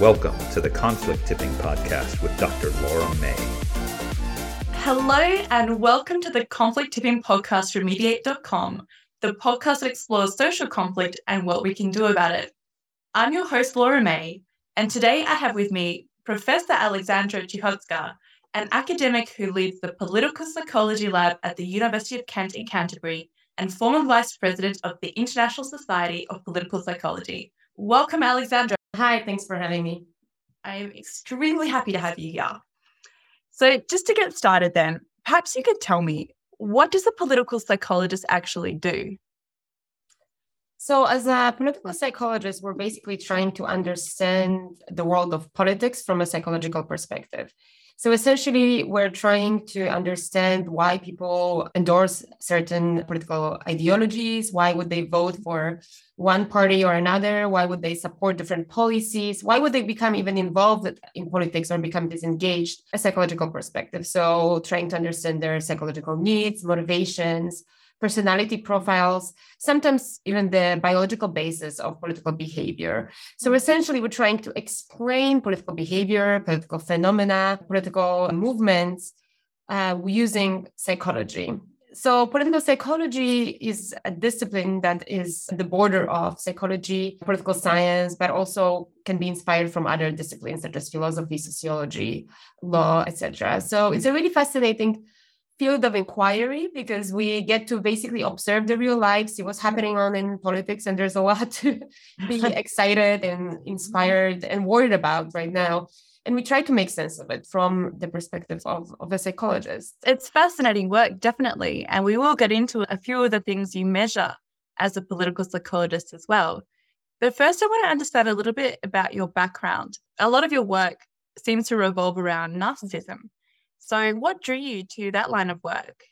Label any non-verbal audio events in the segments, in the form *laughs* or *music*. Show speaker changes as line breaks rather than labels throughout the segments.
Welcome to the Conflict Tipping Podcast with Dr. Laura May.
Hello, and welcome to the Conflict Tipping Podcast from Mediate.com, the podcast that explores social conflict and what we can do about it. I'm your host, Laura May, and today I have with me Professor Aleksandra Cichocka, an academic who leads the Political Psychology Lab at the University of Kent in Canterbury and former Vice President of the International Society of Political Psychology. Welcome, Aleksandra.
Hi, thanks for having me.
I'm extremely happy to have you here. So, just to get started, then, perhaps you could tell me what does a political psychologist actually do?
So, as a political psychologist, we're basically trying to understand the world of politics from a psychological perspective. So essentially, we're trying to understand why people endorse certain political ideologies. Why would they vote for one party or another? Why would they support different policies? Why would they become even involved in politics or become disengaged? A psychological perspective. So, trying to understand their psychological needs, motivations, personality profiles, sometimes even the biological basis of political behavior. So essentially, we're trying to explain political behavior, political phenomena, political movements uh, using psychology. So, political psychology is a discipline that is the border of psychology, political science, but also can be inspired from other disciplines such as philosophy, sociology, law, etc. So, it's a really fascinating field of inquiry because we get to basically observe the real life, see what's happening on in politics, and there's a lot to *laughs* be *laughs* excited and inspired and worried about right now. And we try to make sense of it from the perspective of, of a psychologist.
It's fascinating work, definitely. And we will get into a few of the things you measure as a political psychologist as well. But first, I want to understand a little bit about your background. A lot of your work seems to revolve around narcissism. So, what drew you to that line of work?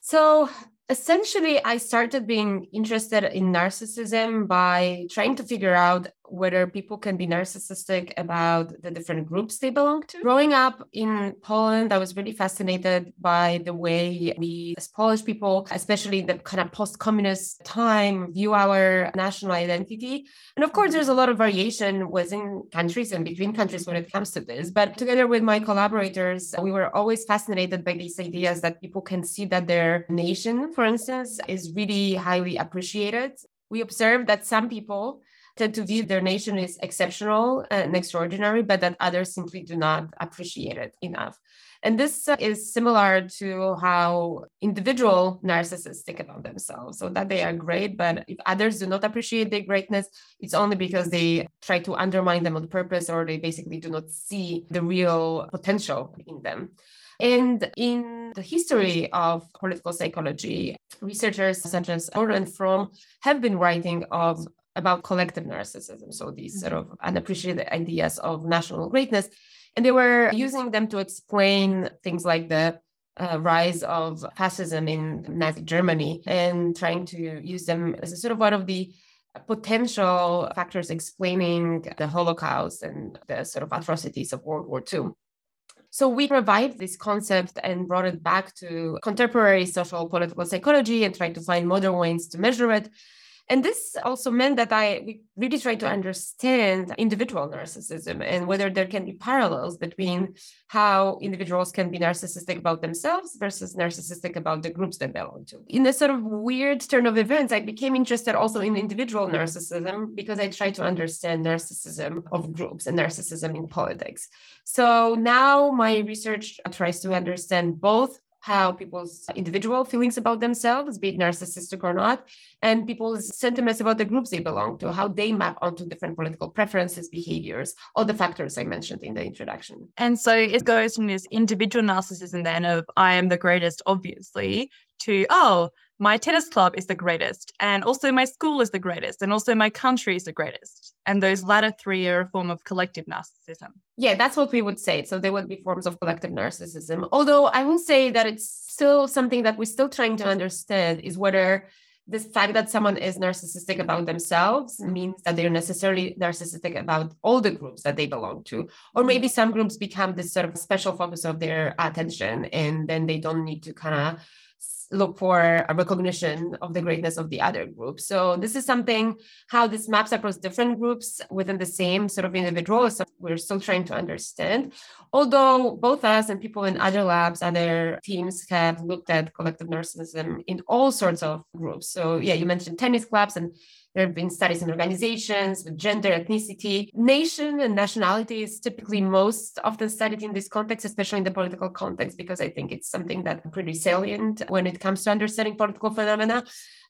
So, essentially, I started being interested in narcissism by trying to figure out whether people can be narcissistic about the different groups they belong to. Growing up in Poland, I was really fascinated by the way we, as Polish people, especially the kind of post communist time, view our national identity. And of course, mm-hmm. there's a lot of variation within countries and between countries when it comes to this. But together with my collaborators, we were always fascinated by these ideas that people can see that their nation, for instance, is really highly appreciated. We observed that some people tend to view their nation as exceptional and extraordinary, but that others simply do not appreciate it enough. And this uh, is similar to how individual narcissists think about themselves, so that they are great, but if others do not appreciate their greatness, it's only because they try to undermine them on purpose or they basically do not see the real potential in them. And in the history of political psychology, researchers such as Gordon Fromm have been writing of about collective narcissism. So these sort of unappreciated ideas of national greatness. And they were using them to explain things like the uh, rise of fascism in Nazi Germany and trying to use them as a sort of one of the potential factors explaining the Holocaust and the sort of atrocities of World War II. So we revived this concept and brought it back to contemporary social political psychology and tried to find modern ways to measure it. And this also meant that I really tried to understand individual narcissism and whether there can be parallels between how individuals can be narcissistic about themselves versus narcissistic about the groups they belong to. In this sort of weird turn of events, I became interested also in individual narcissism because I tried to understand narcissism of groups and narcissism in politics. So now my research tries to understand both how people's individual feelings about themselves, be it narcissistic or not, and people's sentiments about the groups they belong to, how they map onto different political preferences, behaviors, all the factors I mentioned in the introduction.
And so it goes from this individual narcissism then of I am the greatest, obviously, to oh, my tennis club is the greatest, and also my school is the greatest, and also my country is the greatest. And those latter three are a form of collective narcissism.
Yeah, that's what we would say. So they would be forms of collective narcissism. Although I would say that it's still something that we're still trying to understand is whether the fact that someone is narcissistic about themselves means that they're necessarily narcissistic about all the groups that they belong to. Or mm-hmm. maybe some groups become this sort of special focus of their attention and then they don't need to kind of look for a recognition of the greatness of the other group. So this is something how this maps across different groups within the same sort of individual. So we're still trying to understand. Although both us and people in other labs, other teams have looked at collective narcissism in all sorts of groups. So yeah, you mentioned tennis clubs and there have been studies in organizations with gender, ethnicity. Nation and nationality is typically most often studied in this context, especially in the political context, because I think it's something that's pretty salient when it comes to understanding political phenomena.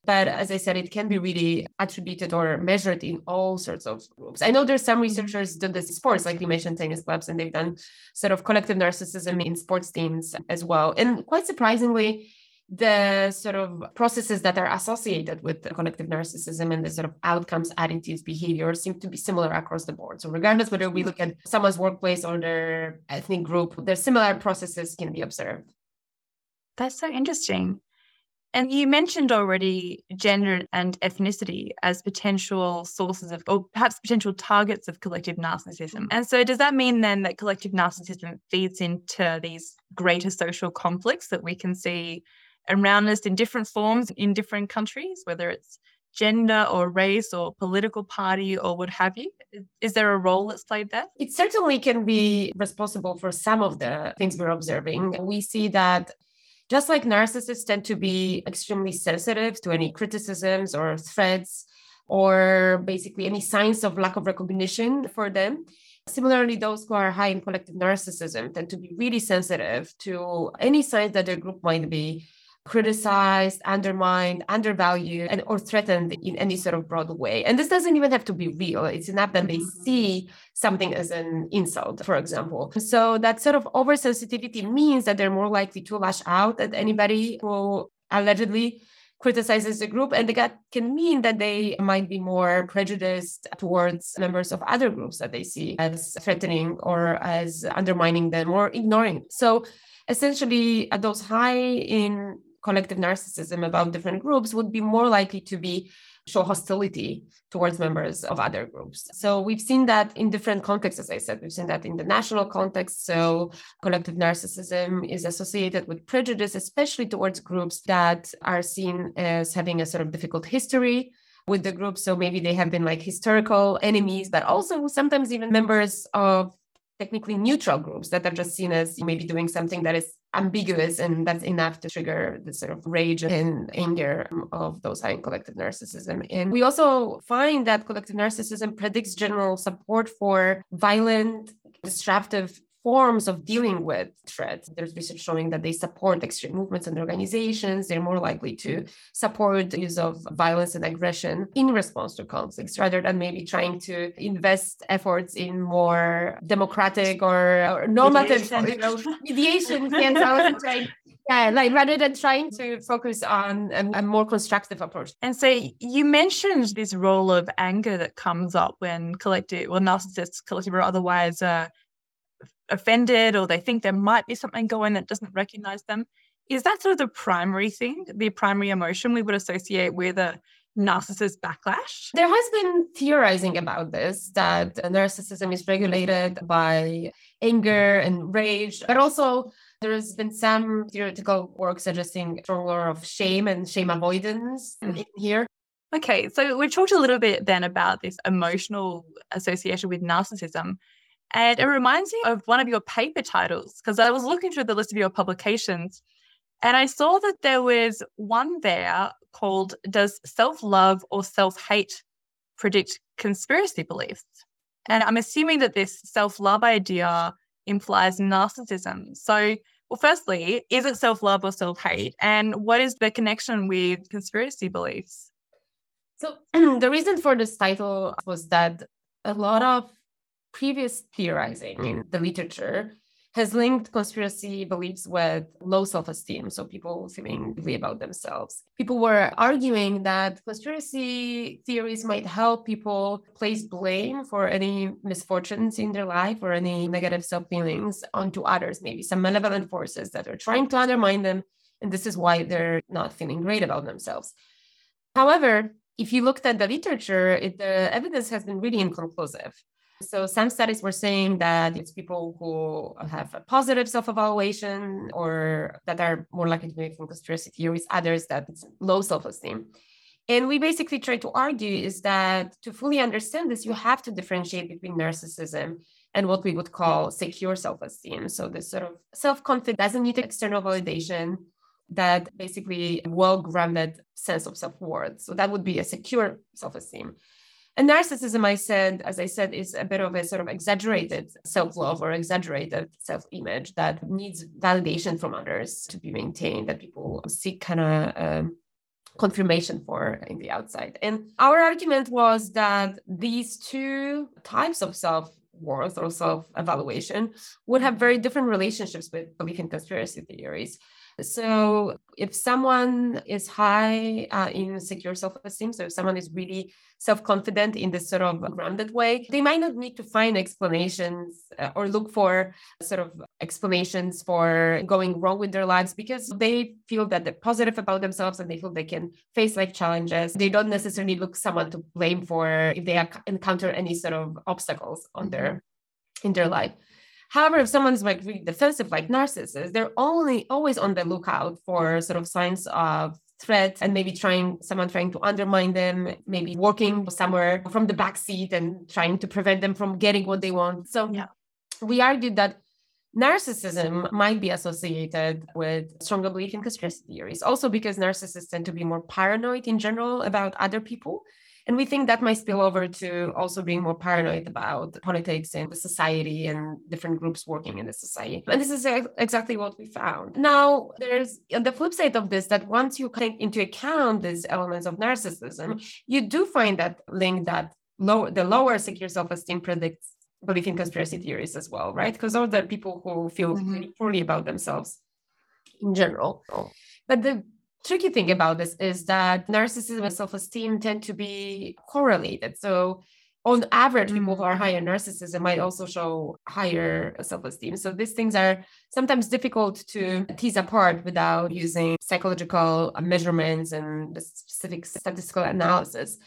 But as I said, it can be really attributed or measured in all sorts of groups. I know there's some mm-hmm. researchers do this in sports, like you mentioned tennis clubs, and they've done sort of collective narcissism in sports teams as well. And quite surprisingly, the sort of processes that are associated with collective narcissism and the sort of outcomes, attitudes, behavior seem to be similar across the board. So, regardless whether we look at someone's workplace or their ethnic group, there's similar processes can be observed.
That's so interesting. And you mentioned already gender and ethnicity as potential sources of, or perhaps potential targets of collective narcissism. And so, does that mean then that collective narcissism feeds into these greater social conflicts that we can see around us in different forms in different countries, whether it's gender or race or political party or what have you? Is there a role that's played there?
It certainly can be responsible for some of the things we're observing. We see that just like narcissists tend to be extremely sensitive to any criticisms or threats or basically any signs of lack of recognition for them. Similarly, those who are high in collective narcissism tend to be really sensitive to any signs that their group might be criticized, undermined, undervalued, and or threatened in any sort of broad way. And this doesn't even have to be real. It's enough that they mm-hmm. see something as an insult, for example. So that sort of oversensitivity means that they're more likely to lash out at anybody who allegedly criticizes the group and that can mean that they might be more prejudiced towards members of other groups that they see as threatening or as undermining them or ignoring so essentially those high in collective narcissism about different groups would be more likely to be show hostility towards members of other groups. So we've seen that in different contexts, as I said, we've seen that in the national context. So collective narcissism is associated with prejudice, especially towards groups that are seen as having a sort of difficult history with the group. So maybe they have been like historical enemies, but also sometimes even members of technically neutral groups that are just seen as maybe doing something that is ambiguous and that's enough to trigger the sort of rage and anger um, of those in collective narcissism. And we also find that collective narcissism predicts general support for violent, disruptive forms of dealing with threats. There's research showing that they support extreme movements and organizations. They're more likely to support the use of violence and aggression in response to conflicts rather than maybe trying to invest efforts in more democratic or, or normative mediation. *laughs* Mediation. yeah, like rather than trying to focus on a, a, more constructive approach.
And so you mentioned this role of anger that comes up when collective, well, narcissists, collective or otherwise, uh, offended or they think there might be something going that doesn't recognize them. Is that sort of the primary thing, the primary emotion we would associate with a narcissist backlash?
There has been theorizing about this that narcissism is regulated by anger and rage, but also there has been some theoretical work suggesting strong role of shame and shame avoidance mm. in here.
Okay, so we talked a little bit then about this emotional association with narcissism. And it reminds me of one of your paper titles because I was looking through the list of your publications and I saw that there was one there called Does Self Love or Self Hate Predict Conspiracy Beliefs? And I'm assuming that this self love idea implies narcissism. So, well, firstly, is it self love or self hate? And what is the connection with conspiracy beliefs?
So, *clears throat* the reason for this title was that a lot of previous theorizing in the literature has linked conspiracy beliefs with low self esteem. So people feeling mm-hmm. badly about themselves. People were arguing that conspiracy theories might help people place blame for any misfortunes in their life or any negative self feelings onto others, maybe some malevolent forces that are trying to undermine them. And this is why they're not feeling great about themselves. However, if you looked at the literature, it, the evidence has been really inconclusive. So some studies were saying that it's people who have a positive self-evaluation or that are more likely to be from conspiracy theories, others that it's low self-esteem. And we basically try to argue is that to fully understand this, you have to differentiate between narcissism and what we would call secure self-esteem. So this sort of self-confidence doesn't need external validation, that basically well-grounded sense of self-worth. So that would be a secure self-esteem. And narcissism, I said, as I said, is a bit of a sort of exaggerated self love or exaggerated self image that needs validation from others to be maintained, that people seek kind of um, confirmation for in the outside. And our argument was that these two types of self worth or self evaluation would have very different relationships with belief in conspiracy theories. So if someone is high uh, in secure self-esteem, so if someone is really self-confident in this sort of grounded way, they might not need to find explanations uh, or look for sort of explanations for going wrong with their lives because they feel that they're positive about themselves and they feel they can face life challenges. They don't necessarily look someone to blame for if they encounter any sort of obstacles on their mm-hmm. in their life. However, if someone's like really defensive, like narcissists, they're only always on the lookout for sort of signs of threat and maybe trying someone trying to undermine them, maybe working somewhere from the back seat and trying to prevent them from getting what they want. So yeah. we argued that narcissism might be associated with stronger belief in conspiracy theories, also because narcissists tend to be more paranoid in general about other people. And we think that might spill over to also being more paranoid about politics and the society and different groups working in the society. And this is exactly what we found. Now, there's the flip side of this that once you take into account these elements of narcissism, you do find that link that low, the lower secure self-esteem predicts belief in conspiracy theories as well, right? Because those are people who feel mm-hmm. really poorly about themselves in general. But the tricky thing about this is that narcissism and self-esteem tend to be correlated. So on average, people who are mm. higher narcissism might also show higher self-esteem. So these things are sometimes difficult to tease apart without using psychological uh, measurements and specific statistical analysis.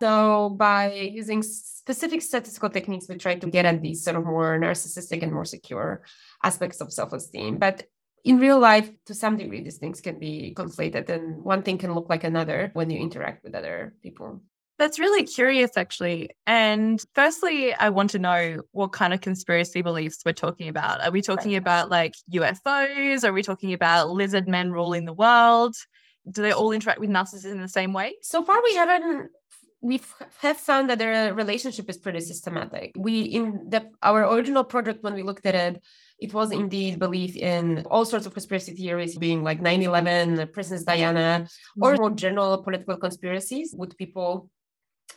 So by using specific statistical techniques, we try to get at these sort of more narcissistic and more secure aspects of self-esteem. But in real life, to some degree, these things can be conflated, and one thing can look like another when you interact with other people.
That's really curious, actually. And firstly, I want to know what kind of conspiracy beliefs we're talking about. Are we talking right. about like UFOs? Are we talking about lizard men ruling the world? Do they all interact with narcissists in the same way?
So far, we haven't we have found that their relationship is pretty systematic. We in the our original project when we looked at it, it was indeed belief in all sorts of conspiracy theories, being like 9/11, Princess Diana, or mm-hmm. more general political conspiracies. Would people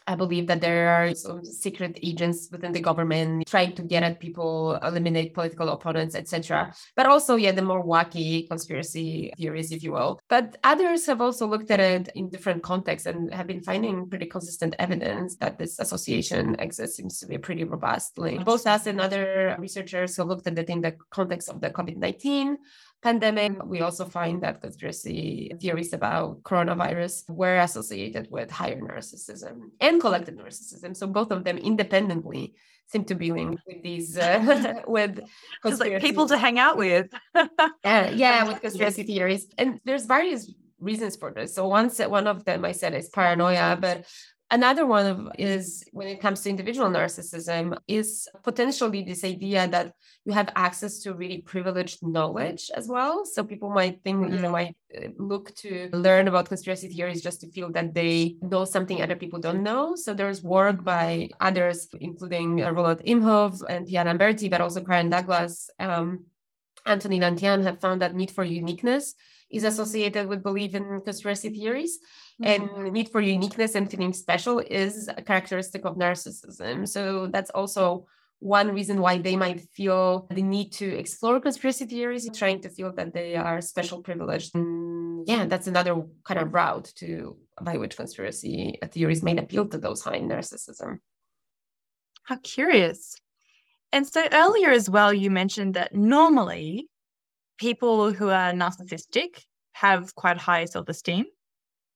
I believe that there are some secret agents within the government trying to get at people, eliminate political opponents, etc. But also, yeah, the more wacky conspiracy theories, if you will. But others have also looked at it in different contexts and have been finding pretty consistent evidence that this association exists. Seems to be a pretty robust link. Both us and other researchers who looked at it in the context of the COVID 19 pandemic. We also find that conspiracy theories about coronavirus were associated with higher narcissism and collective narcissism. So both of them independently seem to be linked with these uh, *laughs* with
like people to hang out with. *laughs*
uh, yeah, with *laughs* conspiracy theories, and there's various reasons for this. So one one of them I said is paranoia, but Another one of, is when it comes to individual narcissism is potentially this idea that you have access to really privileged knowledge as well. So people might think, you know, mm-hmm. might uh, look to learn about conspiracy theories just to feel that they know something other people don't know. So there's work by others, including Roland Imhoff and Pia Lamberty, but also Karen Douglas, um, Anthony Lantian have found that need for uniqueness is associated with belief in conspiracy theories. Mm-hmm. And need for uniqueness and feeling special is a characteristic of narcissism. So that's also one reason why they might feel the need to explore conspiracy theories, trying to feel that they are special privileged. And yeah, that's another kind of route to by which conspiracy theories might appeal to those high in narcissism.
How curious. And so earlier as well, you mentioned that normally people who are narcissistic have quite high self esteem.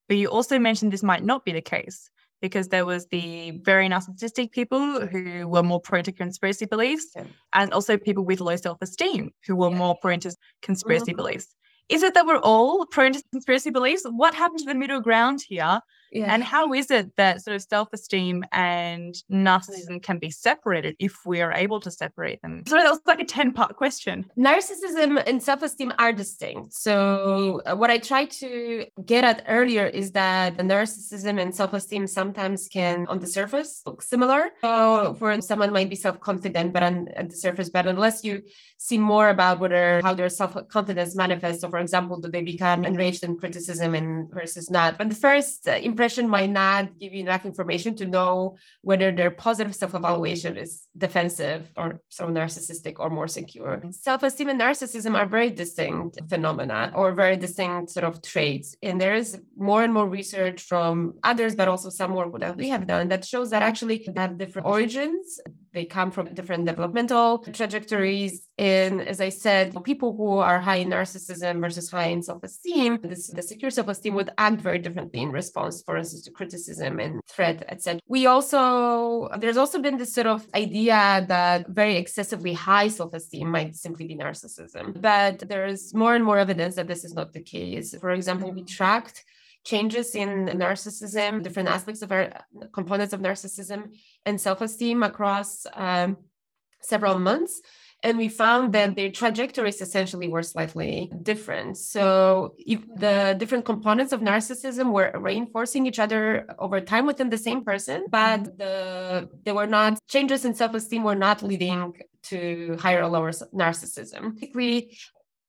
But you also mentioned this might not be the case because there was the very narcissistic people who were more prone to conspiracy beliefs
Yeah.
and also people with low self-esteem who were
Yeah.
more prone to conspiracy
Mhm.
beliefs. Is it that we're all prone to conspiracy beliefs? What happened to the middle ground here?
Yeah.
And how is it that sort of self-esteem and narcissism can be separated if we are able to separate them? So that was like a 10-part question.
narcissism and self-esteem are distinct so uh, what i tried to get at earlier is that the narcissism and self-esteem sometimes can on the surface look similar so for someone might be self-confident but on at the surface but unless you see more about whether how their self-confidence manifests so for example do they become enraged in criticism and versus not but the first uh, impression might not give you enough information to know whether their positive self-evaluation is defensive or so narcissistic or more secure. Mm-hmm. Self-esteem and narcissism are very distinct phenomena or very distinct sort of traits. And there is more and more research from others, but also some work that we have done that shows that actually they have different origins. They come from different developmental trajectories. And as I said, people who are high in narcissism versus high in self-esteem, the secure self-esteem would act very differently in response, for instance, to criticism and threat, etc. We also there's also been this sort of idea that very excessively high self-esteem might simply be narcissism, but there's more and more evidence that this is not the case. For example, we tracked changes in narcissism, different aspects of our components of narcissism and self-esteem across um, several months and we found that their trajectories essentially were slightly different. So if the different components of narcissism were reinforcing each other over time within the same person, but the they were not changes in self-esteem were not leading to higher or lower narcissism. Typically,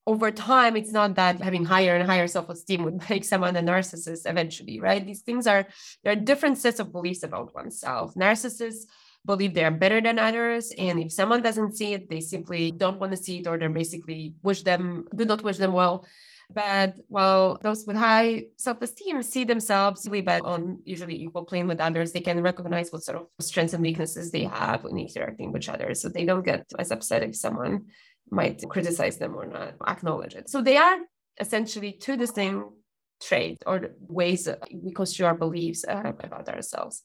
over time, it's not that having higher and higher self-esteem would *laughs* make someone a narcissist eventually, right? These things are there are different sets of beliefs about oneself. Narcissists believe they are better than others and if someone doesn't see it they simply don't want to see it or they basically wish them do not wish them well but while those with high self-esteem see themselves really bad on usually equal plane with others they can recognize what sort of strengths and weaknesses they have when interacting with others so they don't get as upset if someone might criticize them or not acknowledge it. So they are essentially two distinct traits or ways we construe our beliefs uh, about ourselves.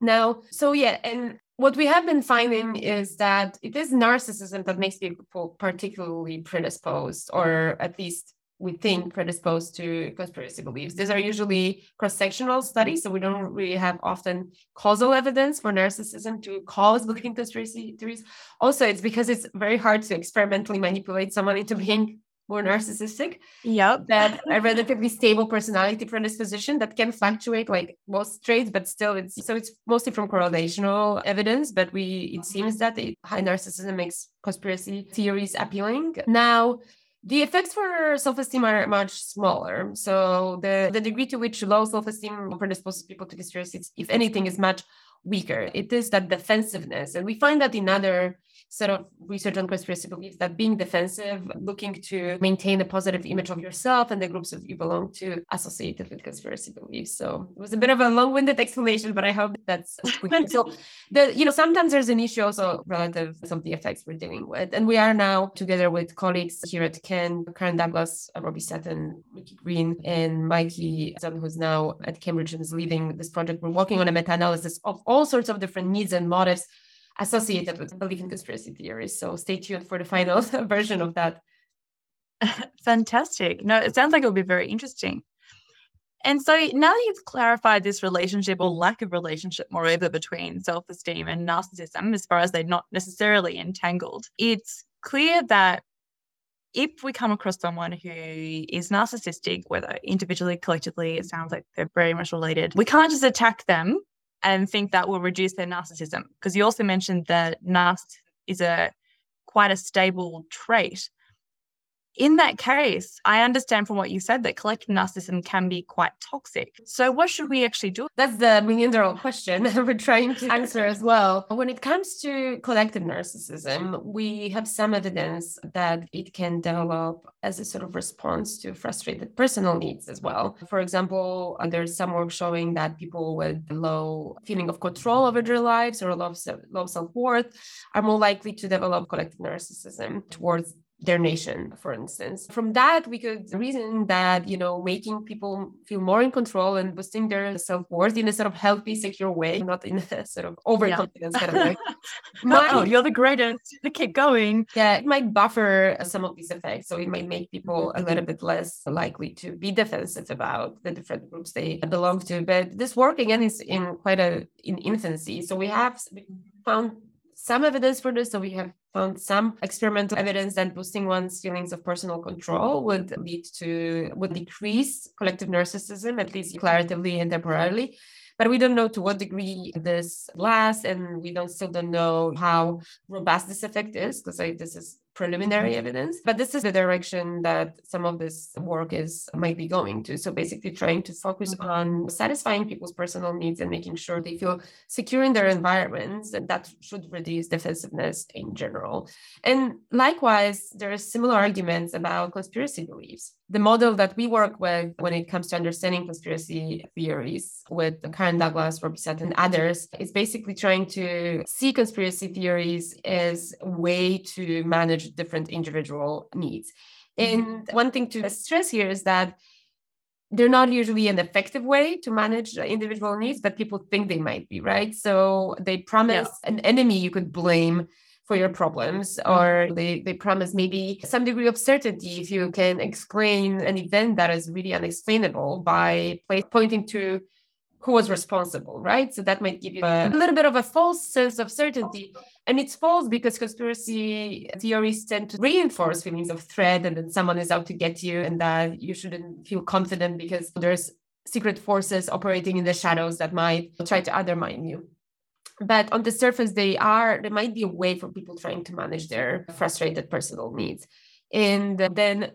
Now, so yeah, and what we have been finding is that it is narcissism that makes people particularly predisposed, or at least we think predisposed to conspiracy beliefs. These are usually cross-sectional studies, so we don't really have often causal evidence for narcissism to cause believing conspiracy theories. Also, it's because it's very hard to experimentally manipulate someone into being more narcissistic
Yep.
that a relatively stable personality predisposition that can fluctuate like most traits, but still it's so it's mostly from correlational evidence. But we it seems that the high narcissism makes conspiracy theories appealing. Now the effects for self-esteem are much smaller. So the, the degree to which low self-esteem predisposes people to conspiracies, if anything, is much weaker. It is that defensiveness. And we find that in other sort of research on conspiracy beliefs that being defensive, looking to maintain a positive image of yourself and the groups that you belong to associated with conspiracy beliefs. So it was a bit of a long-winded explanation, but I hope that's so *laughs* the you know sometimes there's an issue also relative to some of the effects we're dealing with. And we are now together with colleagues here at Kent, Karen Douglas, Robbie Sutton, Ricky Green, and Mikey, who's now at Cambridge and is leading this project. We're working on a meta-analysis of all sorts of different needs and motives associated with belief in conspiracy theories. So stay tuned for the final *laughs* version of that. *laughs*
Fantastic. No, it sounds like it will be very interesting. And so now that you've clarified this relationship or lack of relationship, moreover, between self esteem and narcissism, as far as they're not necessarily entangled, it's clear that if we come across someone who is narcissistic, whether individually, collectively, it sounds like they're very much related, we can't just attack them and think that will reduce their narcissism. Because you also mentioned that narcissism is a quite a stable trait. In that case, I understand from what you said that collective narcissism can be quite toxic. So, what should we actually do?
That's the million dollar question *laughs* we're trying to answer as well. When it comes to collective narcissism, we have some evidence that it can develop as a sort of response to frustrated personal needs as well. For example, there's some work showing that people with low feeling of control over their lives or low, low self worth are more likely to develop collective narcissism towards their nation, for instance. From that, we could reason that, you know, making people feel more in control and boosting their self-worth in a sort of healthy, secure way, not in *laughs* a sort of overconfidence yeah. kind of way. *laughs*
Oh, might, oh, you're the greatest to keep going.
Yeah, it might buffer some of these effects. So it might make people a little bit less likely to be defensive about the different groups they belong to. But this work again is in quite a in infancy. So we have found some evidence for this. So we have found some experimental evidence that boosting one's feelings of personal control would lead to would decrease collective narcissism, at least declaratively and temporarily. But we don't know to what degree this lasts, and we don't still don't know how robust this effect is, because this is preliminary mm-hmm. evidence but this is the direction that some of this work is might be going to. So basically trying to focus mm-hmm. on satisfying people's personal needs and making sure they feel secure in their environments and that should reduce defensiveness in general. And likewise there are similar arguments about conspiracy beliefs. The model that we work with when it comes to understanding conspiracy theories with Karen Douglas, Robbie Sutton, and others is basically trying to see conspiracy theories as a way to manage different individual needs. Mm-hmm. And one thing to stress here is that they're not usually an effective way to manage individual needs, but people think they might be, right? So they promise yeah. an enemy you could blame for your problems or they, they promise maybe some degree of certainty if you can explain an event that is really unexplainable by pointing to who was responsible right? So that might give you a little bit of a false sense of certainty. And it's false because conspiracy theories tend to reinforce feelings of threat and that someone is out to get you and that you shouldn't feel confident because there's secret forces operating in the shadows that might try to undermine you. But on the surface they are there might be a way for people trying to manage their frustrated personal needs. And then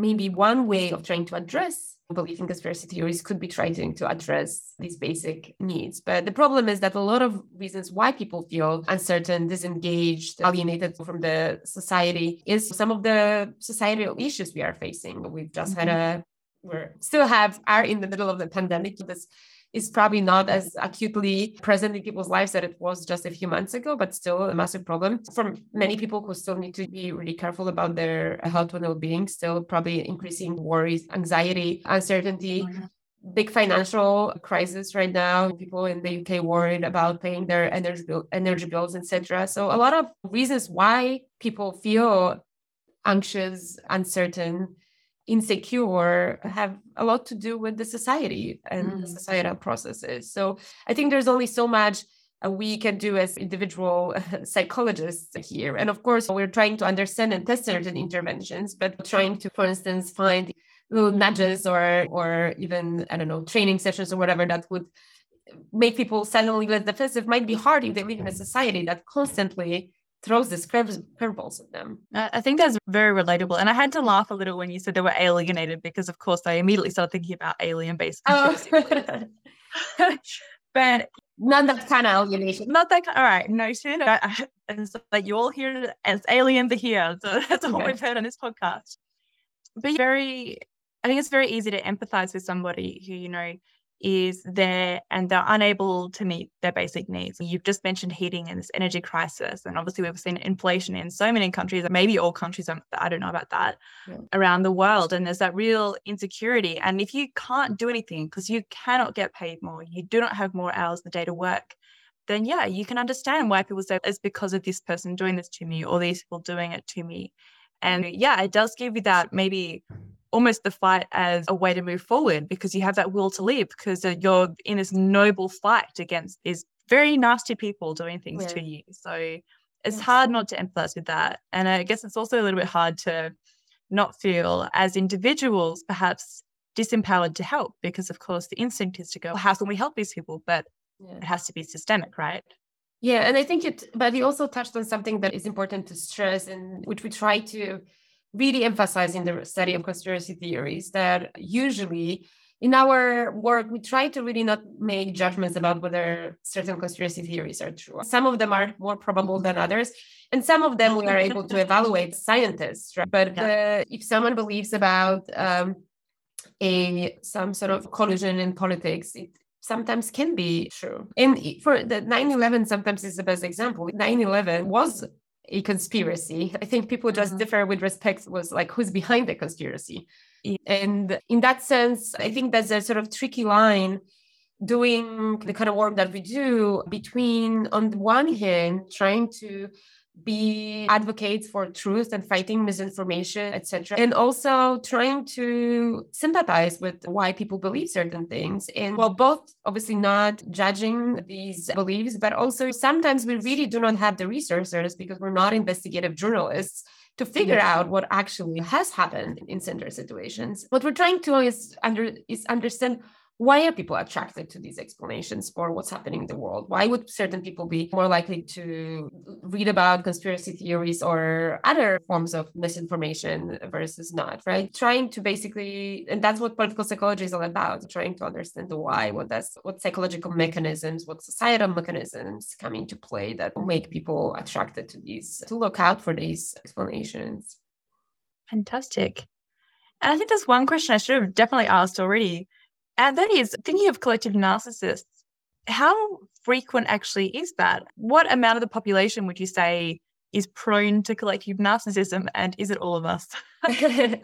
maybe one way of trying to address belief in conspiracy theories could be trying to address these basic needs. But the problem is that a lot of reasons why people feel uncertain, disengaged, alienated from the society is some of the societal issues we are facing. We've just mm-hmm. had a we're still have are in the middle of the pandemic. This is probably not as acutely present in people's lives that it was just a few months ago, but still a massive problem for many people who still need to be really careful about their health and well-being. Still, probably increasing worries, anxiety, uncertainty. Mm-hmm. Big financial crisis right now. People in the UK worried about paying their energy bill, energy bills, etc. So a lot of reasons why people feel anxious, uncertain, insecure have a lot to do with the society and mm. societal processes. So I think there's only so much uh, we can do as individual *laughs* psychologists here. And of course, we're trying to understand and test certain interventions, but trying to, for instance, find little nudges or or even I don't know training sessions or whatever that would make people suddenly less defensive might be hard if they live in a society that constantly throws this curveballs at them.
I think that's very relatable. And I had to laugh a little when you said they were alienated because, of course, I immediately started thinking about alien based. Oh. *laughs* *laughs* but
not that kind of alienation.
Not that kind. All right, notion. Uh, and so like you all hear it as aliens are here. So *laughs* that's all okay. we've heard on this podcast. But very, I think it's very easy to empathize with somebody who you know is there and they're unable to meet their basic needs. You've just mentioned heating and this energy crisis. And obviously, we've seen inflation in so many countries, maybe all countries, I don't know about that, yeah. around the world. And there's that real insecurity. And if you can't do anything because you cannot get paid more, you do not have more hours in the day to work, then yeah, you can understand why people say it's because of this person doing this to me or these people doing it to me. And yeah, it does give you that maybe almost the fight as a way to move forward because you have that will to live because uh, you're in this noble fight against these very nasty people doing things yeah. to you. So it's yes. hard not to empathize with that. And I guess it's also a little bit hard to not feel as individuals perhaps disempowered to help because of course the instinct is to go, how can we help these people? But yeah. it has to be systemic, right?
Yeah, and I think it, but you also touched on something that is important to stress and which we try to really emphasizing the study of conspiracy theories that usually in our work we try to really not make judgments about whether certain conspiracy theories are true. Some of them are more probable than others and some of them we are able to evaluate scientists right? but uh, if someone believes about um, a some sort of collusion in politics it sometimes can be true. And for the 9-11 sometimes is the best example. 9-11 was a conspiracy. I think people just mm-hmm. differ with respect was like who's behind the conspiracy. Yeah. And in that sense, I think that's a sort of tricky line doing the kind of work that we do between on the one hand trying to be advocates for truth and fighting misinformation, etc. And also trying to sympathize with why people believe certain things. And while both obviously not judging these beliefs, but also sometimes we really do not have the resources because we're not investigative journalists to figure yeah. out what actually has happened in center situations. What we're trying to is under is understand why are people attracted to these explanations for what's happening in the world? Why would certain people be more likely to read about conspiracy theories or other forms of misinformation versus not, right? Trying to basically, and that's what political psychology is all about, trying to understand the why, what that's what psychological mechanisms, what societal mechanisms come into play that make people attracted to these, to look out for these explanations.
Fantastic. And I think there's one question I should have definitely asked already and that is thinking of collective narcissists, how frequent actually is that? What amount of the population would you say is prone to collective narcissism and is it all of us? *laughs* *laughs*
I,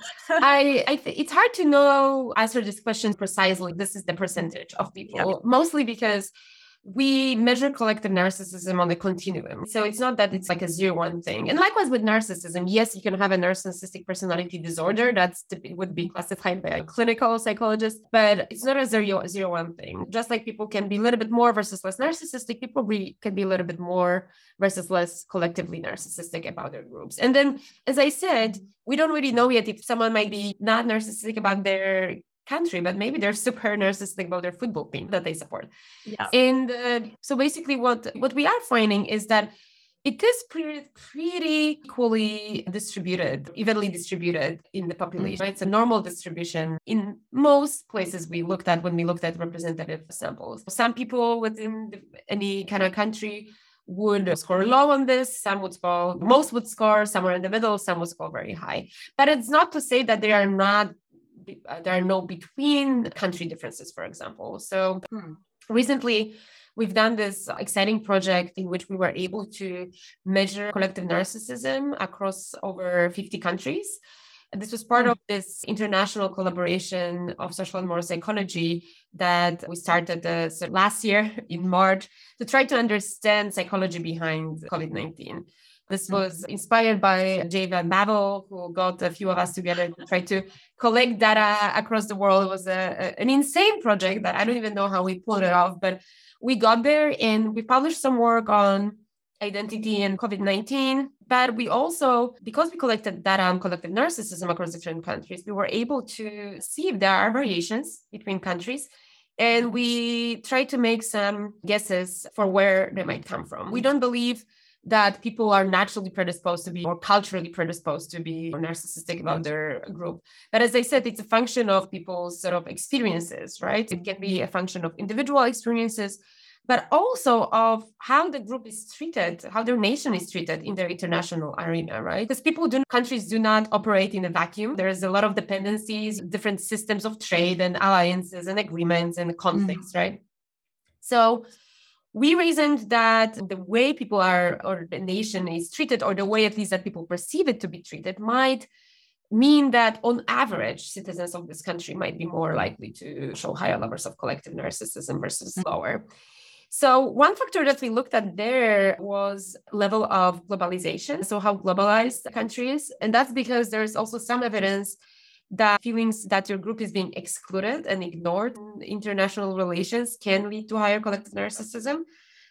I th- it's hard to know answer this question precisely. This is the percentage of people mostly because we measure collective narcissism on the continuum. So it's not that it's like a zero one thing. And likewise with narcissism, yes, you can have a narcissistic personality disorder that's would be classified by a clinical psychologist, but it's not a zero zero one thing. Just like people can be a little bit more versus less narcissistic, people be, can be a little bit more versus less collectively narcissistic about their groups. And then, as I said, we don't really know yet if someone might be not narcissistic about their country, but maybe they're super narcissistic about their football team that they support. Yeah. And uh, so basically, what what we are finding is that it is pretty pretty equally distributed, evenly distributed in the population. Mm-hmm. It's a normal distribution in most places we looked at when we looked at representative samples. Some people within any kind of country would score low on this, some would score, most would score somewhere in the middle, some would score very high. But it's not to say that they are not there are no between country differences, for example. So hmm. recently, we've done this exciting project in which we were able to measure collective narcissism across over 50 countries. And this was part hmm. of this international collaboration of social and moral psychology that we started uh, last year *laughs* in March to try to understand psychology behind COVID 19. This was mm-hmm. inspired by Jay Van who got a few of us together to try to collect data across the world. It was a, a, an insane project that I don't even know how we pulled it off, but we got there and we published some work on identity and COVID 19. But we also, because we collected data on collective narcissism across different countries, we were able to see if there are variations between countries. And we tried to make some guesses for where they might come from. We don't believe that people are naturally predisposed to be or culturally predisposed to be narcissistic about their group. But as I said, it's a function of people's sort of experiences, right? It can be a function of individual experiences, but also of how the group is treated, how their nation is treated in their international arena, right? Because people do countries do not operate in a vacuum. There's a lot of dependencies, different systems of trade and alliances and agreements and conflicts, mm-hmm. right? So we reasoned that the way people are or the nation is treated or the way at least that people perceive it to be treated might mean that on average citizens of this country might be more likely to show higher levels of collective narcissism versus mm. lower so one factor that we looked at there was level of globalization so how globalized the country is and that's because there's also some evidence that feelings that your group is being excluded and ignored in international relations can lead to higher collective narcissism.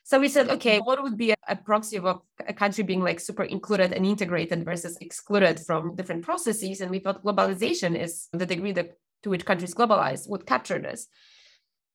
So we said, okay, what would be a, proxy of a, country being like super included and integrated versus excluded from different processes? And we thought globalization is the degree that, to which countries globalize would capture this.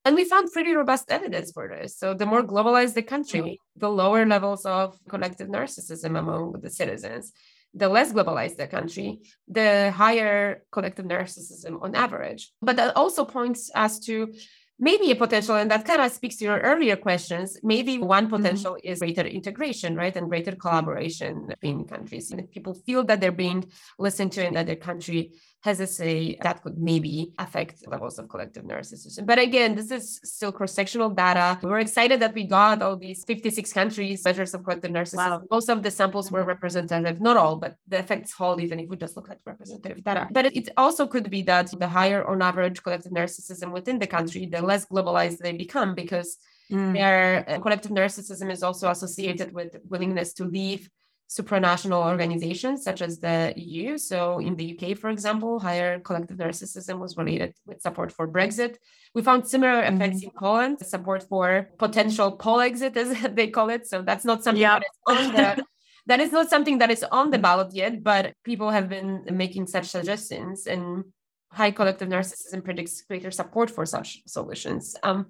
And we found pretty robust evidence for this. So the more globalized the country, mm-hmm. the lower levels of collective narcissism among the citizens the less globalized the country, the higher collective narcissism on average. But that also points us to maybe a potential, and that kind of speaks to your earlier questions. Maybe one mm-hmm. potential mm-hmm. is greater integration, right? And greater collaboration between countries. And if people feel that they're being listened to and that their country has a say that could maybe affect levels of collective narcissism. But again, this is still cross-sectional data. We were excited that we got all these 56 countries measures of collective narcissism. Wow. Most of the samples were representative, not all, but the effects hold even if we just look at representative data. But it also could be that the higher on average collective narcissism within the country, the less globalized they become because mm. their uh, collective narcissism is also associated with willingness to leave supranational organizations such as the EU. So in the UK, for example, higher collective narcissism was related with support for Brexit. We found similar mm-hmm. effects in Poland, support for potential Polexit, *laughs* as they call it. So that's not something that is on the *laughs* that is not something that is on the ballot yet, but people have been making such suggestions and high collective narcissism predicts greater support for such solutions. Um,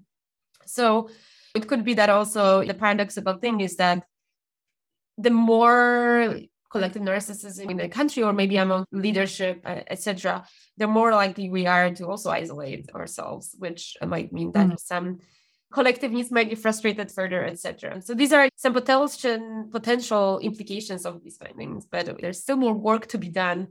so it could be that also the paradoxical thing is that the more collective narcissism in the country or maybe among leadership uh, etc the more likely we are to also isolate ourselves which might mean that mm. some collective needs might be frustrated further etc so these are some potential potential implications of these findings but there's still more work to be done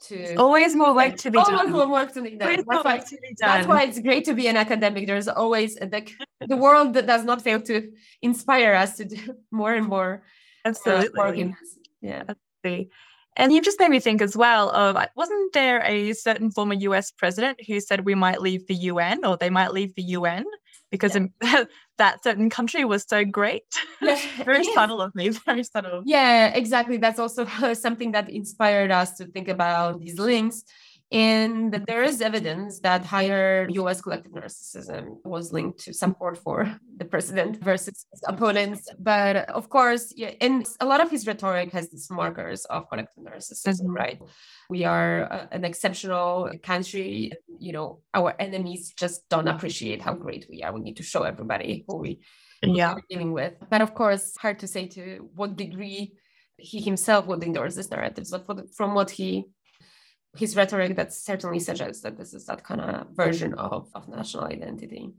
to
always more work to be
always done. more work to be done. That's why, to be done. that's why it's great to be an academic. There's always the, the world that does not fail to inspire us to do *laughs* more and more
Absolutely. Yeah. Absolutely. And you just made me think as well of uh, wasn't there a certain former US president who said we might leave the UN or they might leave the UN because yeah. *laughs* that certain country was so great? Yeah. *laughs* very subtle of me, very subtle.
Yeah, exactly. That's also *laughs* something that inspired us to think about these links. And there is evidence that higher US collective narcissism was linked to support for the president versus his opponents. But of course, yeah, and a lot of his rhetoric has these markers of collective narcissism, mm-hmm. right? We are a, an exceptional country. You know, our enemies just don't appreciate how great we are. We need to show everybody who we yeah. are dealing with. But of course, hard to say to what degree he himself would endorse this narrative. But from what he his rhetoric that certainly suggests that this is that kind of version of, of national identity.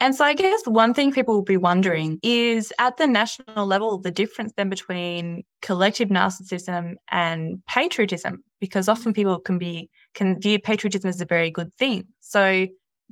And so I guess one thing people will be wondering is at the national level, the difference then between collective narcissism and patriotism, because often people can be can view patriotism as a very good thing. So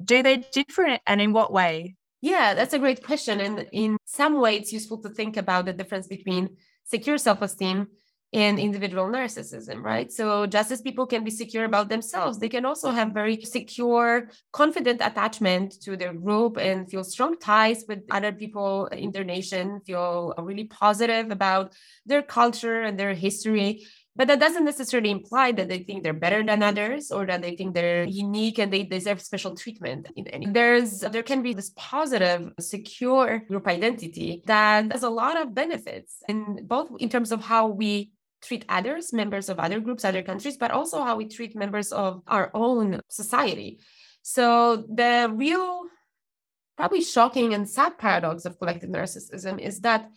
do they differ and in what way?
Yeah, that's a great question. And in some way it's useful to think about the difference between secure self-esteem and individual narcissism, right? So just as people can be secure about themselves, they can also have very secure, confident attachment to their group and feel strong ties with other people in their nation, feel really positive about their culture and their history. But that doesn't necessarily imply that they think they're better than others or that they think they're unique and they deserve special treatment. There's there can be this positive, secure group identity that has a lot of benefits in both in terms of how we treat others, members of other groups, other countries, but also how we treat members of our own society. So the real, probably shocking and sad paradox of collective narcissism is that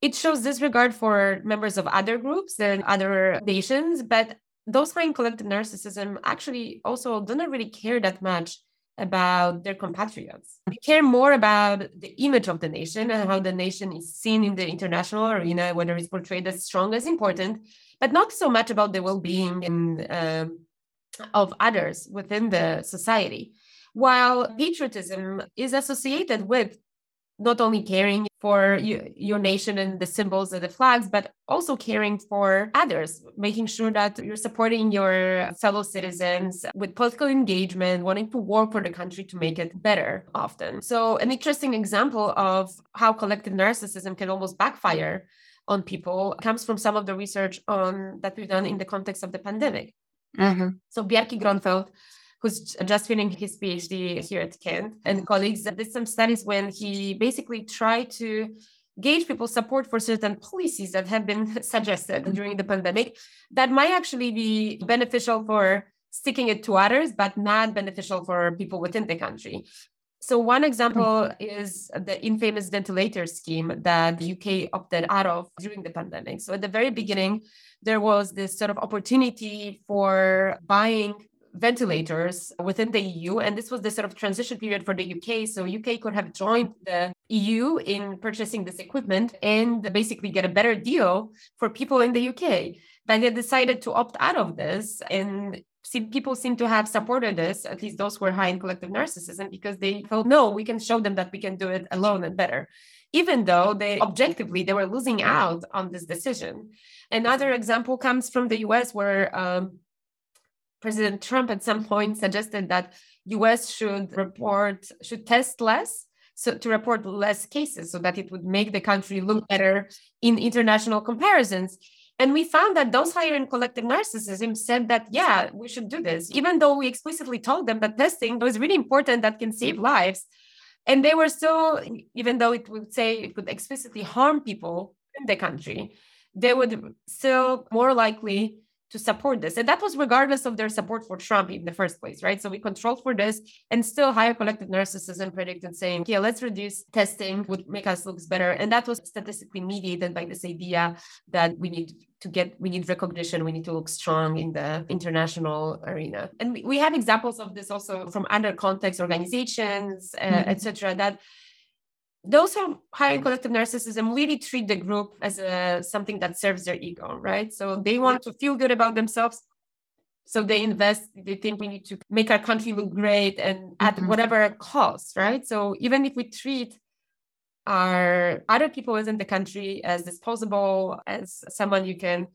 it shows disregard for members of other groups and other nations, but those find collective narcissism actually also do not really care that much about their compatriots. We care more about the image of the nation and how the nation is seen in the international arena, whether it's portrayed as strong as important, but not so much about the well-being um, of others within the society. While patriotism is associated with not only caring for you, your nation and the symbols and the flags, but also caring for others, making sure that you're supporting your fellow citizens with political engagement, wanting to work for the country to make it better often. So, an interesting example of how collective narcissism can almost backfire on people comes from some of the research on that we've done in the context of the pandemic. Mm-hmm. So, Bjarki Grönfeldt who's just finishing his PhD here at Kent, and colleagues uh, did some studies when he basically tried to gauge people's support for certain policies that have been *laughs* suggested mm-hmm. during the pandemic that might actually be beneficial for sticking it to others, but not beneficial for people within the country. So one example mm-hmm. is the infamous ventilator scheme that the UK opted out of during the pandemic. So at the very beginning, there was this sort of opportunity for buying ventilators within the EU. And this was the sort of transition period for the UK. So UK could have joined the EU in purchasing this equipment and basically get a better deal for people in the UK. but they decided to opt out of this and see, people seem to have supported this, at least those who are high in collective narcissism, because they felt, no, we can show them that we can do it alone and better, even though they objectively they were losing out on this decision. Another example comes from the US, where um, President Trump at some point suggested that US should report, should test less so to report less cases so that it would make the country look better in international comparisons and we found that those higher in collective narcissism said that, yeah, we should do this, even though we explicitly told them that testing was really important, that can save lives. And they were still, even though it would say it would explicitly harm people in the country, they would still more likely to support this. And that was regardless of their support for Trump in the first place, right? So we controlled for this and still higher collective narcissism predicted saying, yeah, let's reduce testing would make us look better. And that was statistically mediated by this idea that we need to get, we need recognition, we need to look strong in the international arena. And we, we have examples of this also from other context organizations, uh, mm-hmm. etc. that those who high in collective narcissism really treat the group as a, something that serves their ego, right? So they want to feel good about themselves. So they invest, they think we need to make our country look great and at mm-hmm. whatever cost, right? So even if we treat our other people within the country as disposable, as someone you can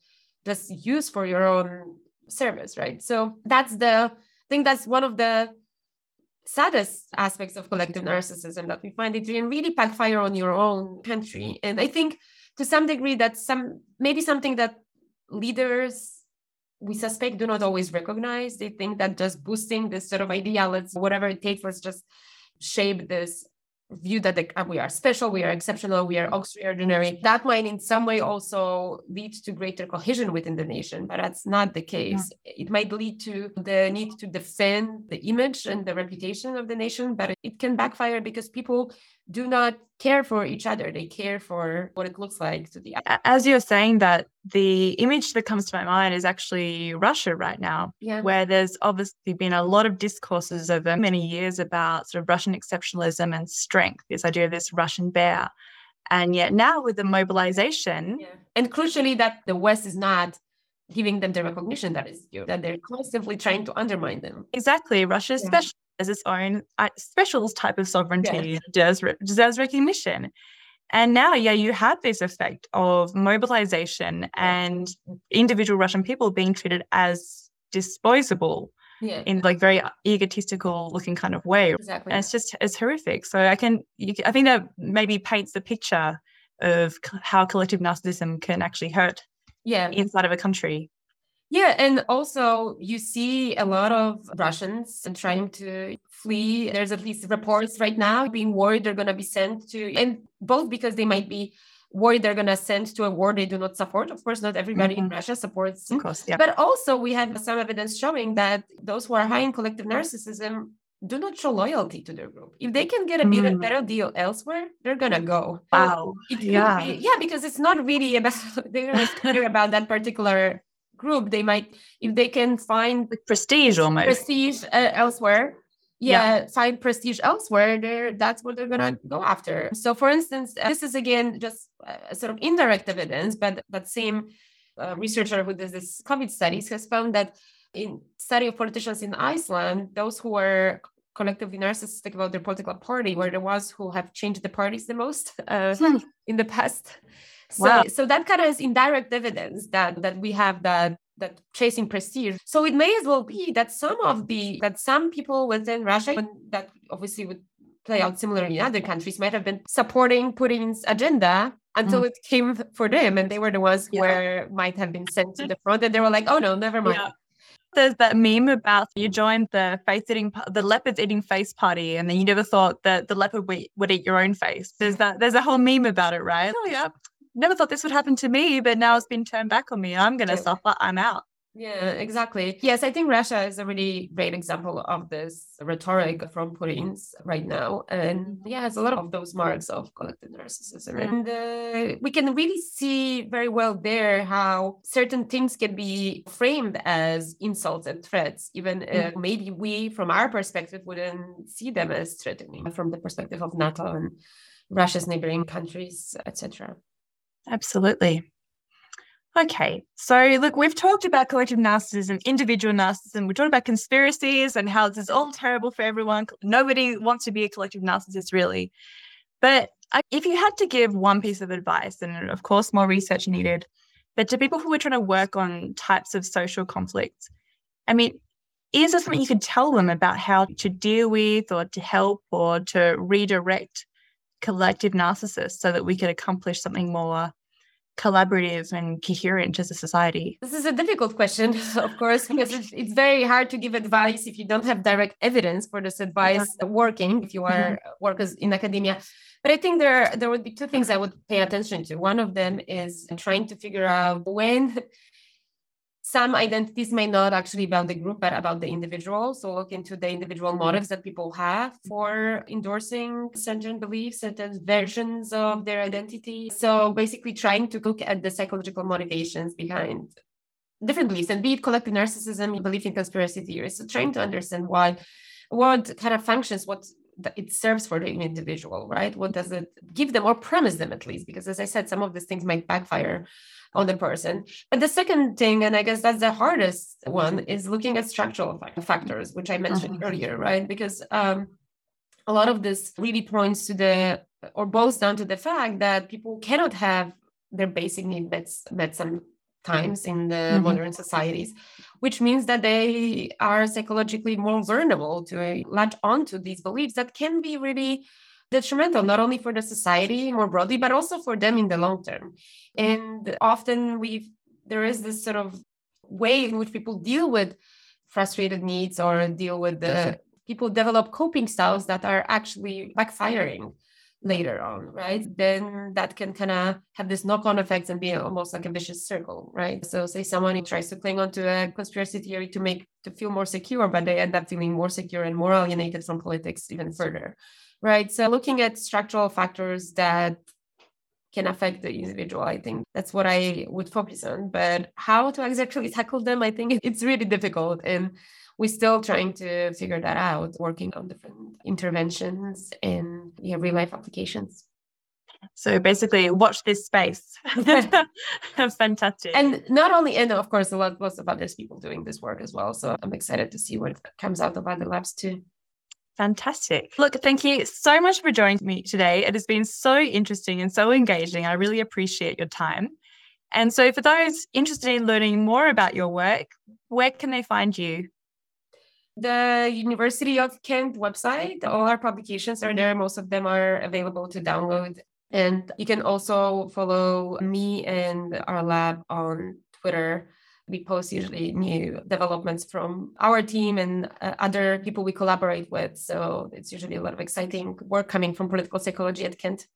just use for your own service, right? So that's the I think that's one of the saddest aspects of collective narcissism that we find it can really backfire on your own country. And I think to some degree that's some maybe something that leaders we suspect do not always recognize. They think that just boosting this sort of idea, let's whatever it takes, let's just shape this view that the, uh, we are special, we are exceptional, we are extraordinary. That might in some way also lead to greater cohesion within the nation, but that's not the case. Yeah. It might lead to the need to defend the image and the reputation of the nation, but it can backfire because people do not care for each other. They care for what it looks like to the
As you're saying that, the image that comes to my mind is actually Russia right now, yeah. where there's obviously been a lot of discourses over many years about sort of Russian exceptionalism and strength, this idea of this Russian bear. And yet now with the mobilization. Yeah.
And crucially, that the West is not giving them the recognition that is due, that they're constantly trying to undermine them.
Exactly. Russia, yeah. especially as its own uh, special type of sovereignty yeah. deserves, deserves recognition. And now, yeah, you have this effect of mobilization and individual Russian people being treated as disposable yeah. in like very egotistical looking kind of way.
Exactly.
And it's just, it's horrific. So I can, you, I think that maybe paints the picture of how collective narcissism can actually hurt
yeah.
inside of a country.
Yeah, and also you see a lot of Russians trying to flee. There's at least reports right now being worried they're going to be sent to, and both because they might be worried they're going to send to a war they do not support. Of course, not everybody mm-hmm. in Russia supports.
Of course, yeah.
But also, we have some evidence showing that those who are high in collective narcissism do not show loyalty to their group. If they can get a mm. better deal elsewhere, they're gonna go.
Wow. yeah.
Be, yeah, because it's not really *laughs* about they're not *laughs* care about that particular group they might if they can find
like prestige almost.
prestige uh, elsewhere. Yeah, yeah, find prestige elsewhere there that's what they're gonna go after. So for instance uh, this is again just uh, sort of indirect evidence but that same uh, researcher who does this covid studies has found that in study of politicians in iceland those who were collectively narcissistic about their political party were the ones who have changed the parties the most uh, hmm. in the past so, wow. so that kind of is indirect evidence that that we have that that chasing prestige. So it may as well be that some of the that some people within Russia that obviously would play out similarly in other countries might have been supporting Putin's agenda until mm. it came for them and they were the ones yeah. where might have been sent to the front and they were like, oh no, never mind. Yeah.
There's that meme about you joined the face eating, the leopards eating face party, and then you never thought that the leopard would, eat your own face. There's that. There's a whole meme about it, right? Oh yeah, never thought this would happen to me, but now it's been turned back on me. I'm going to suffer. I'm out.
Yeah, exactly. Yes, I think Russia is a really great example of this rhetoric from Putin's right now. And yeah, has a lot of those marks of collective narcissism. And uh, we can really see very well there how certain things can be framed as insults and threats, even uh, maybe we, from our perspective, wouldn't see them as threatening from the perspective of NATO and Russia's neighboring countries, etc.
Absolutely. Okay, so look, we've talked about collective narcissism, individual narcissism. We've talked about conspiracies and how this is all terrible for everyone. Nobody wants to be a collective narcissist, really. But if you had to give one piece of advice, and of course, more research needed, but to people who are trying to work on types of social conflicts, I mean, is there something you could tell them about how to deal with or to help or to redirect collective narcissists so that we could accomplish something more collaborative and coherent as a society?
This is a difficult question, *laughs* of course, because it's, it's very hard to give advice if you don't have direct evidence for this advice working, if you are mm-hmm. workers in academia. But I think there, there would be two things I would pay attention to. One of them is trying to figure out when some identities may not actually be about the group, but about the individual. So look into the individual mm-hmm. motives that people have for endorsing certain beliefs, certain versions of their identity. So basically trying to look at the psychological motivations behind different beliefs and be it collective narcissism, belief in conspiracy theories. So trying to understand why, what kind of functions, what it serves for the individual, right? What does it give them or promise them at least? Because as I said, some of these things might backfire on the person. But the second thing, and I guess that's the hardest one, is looking at structural factors, which I mentioned uh-huh. earlier, right? Because um, a lot of this really points to the or boils down to the fact that people cannot have their basic needs met, met sometimes in the mm-hmm. modern societies, which means that they are psychologically more vulnerable to latch onto these beliefs that can be really detrimental not only for the society more broadly but also for them in the long term. And often we there is this sort of way in which people deal with frustrated needs or deal with the people develop coping styles that are actually backfiring later on right? Then that can kind of have this knock-on effects and be almost like a vicious circle right? So say someone tries to cling onto a conspiracy theory to make to feel more secure but they end up feeling more secure and more alienated from politics even further right? So looking at structural factors that can affect the individual, I think that's what I would focus on. But how to exactly *laughs* tackle them, I think it's really difficult. And we're still trying to figure that out, working on different interventions and yeah, real life applications.
So basically, watch this space. That's *laughs* *laughs* fantastic.
And not only, and of course, a lot, lots of other people doing this work as well. So I'm excited to see what comes out of other labs too.
Fantastic. Look, thank you so much for joining me today. It has been so interesting and so engaging. I really appreciate your time. And so, for those interested in learning more about your work, where can they find you?
The University of Kent website, all our publications are there. Most of them are available to download. And you can also follow me and our lab on Twitter we post usually new developments from our team and uh, other people we collaborate with. So it's usually a lot of exciting work coming from political psychology at Kent.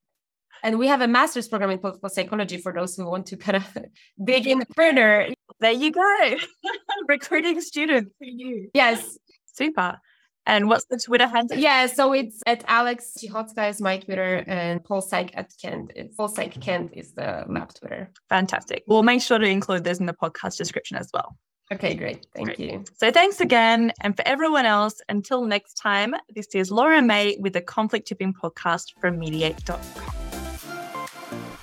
And we have a master's program in political psychology for those who want to kind of *laughs* dig in further.
There you go. *laughs* Recruiting students for you.
Yes.
Super. And what's the Twitter handle?
Yeah, so it's at Aleks Cichocka is my Twitter and Pol Psych at Kent. It's Pol Psych Kent is the lab Twitter.
Fantastic. We'll make sure to include this in the podcast description as well.
Okay, great. Thank great. you.
So thanks again. And for everyone else, until next time, this is Laura May with the Conflict Tipping Podcast from Mediate.com.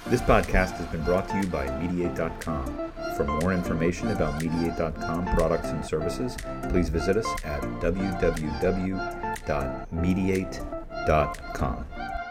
This podcast has been brought to you by Mediate.com. For more information about Mediate.com products and services, please visit us at www.mediate.com.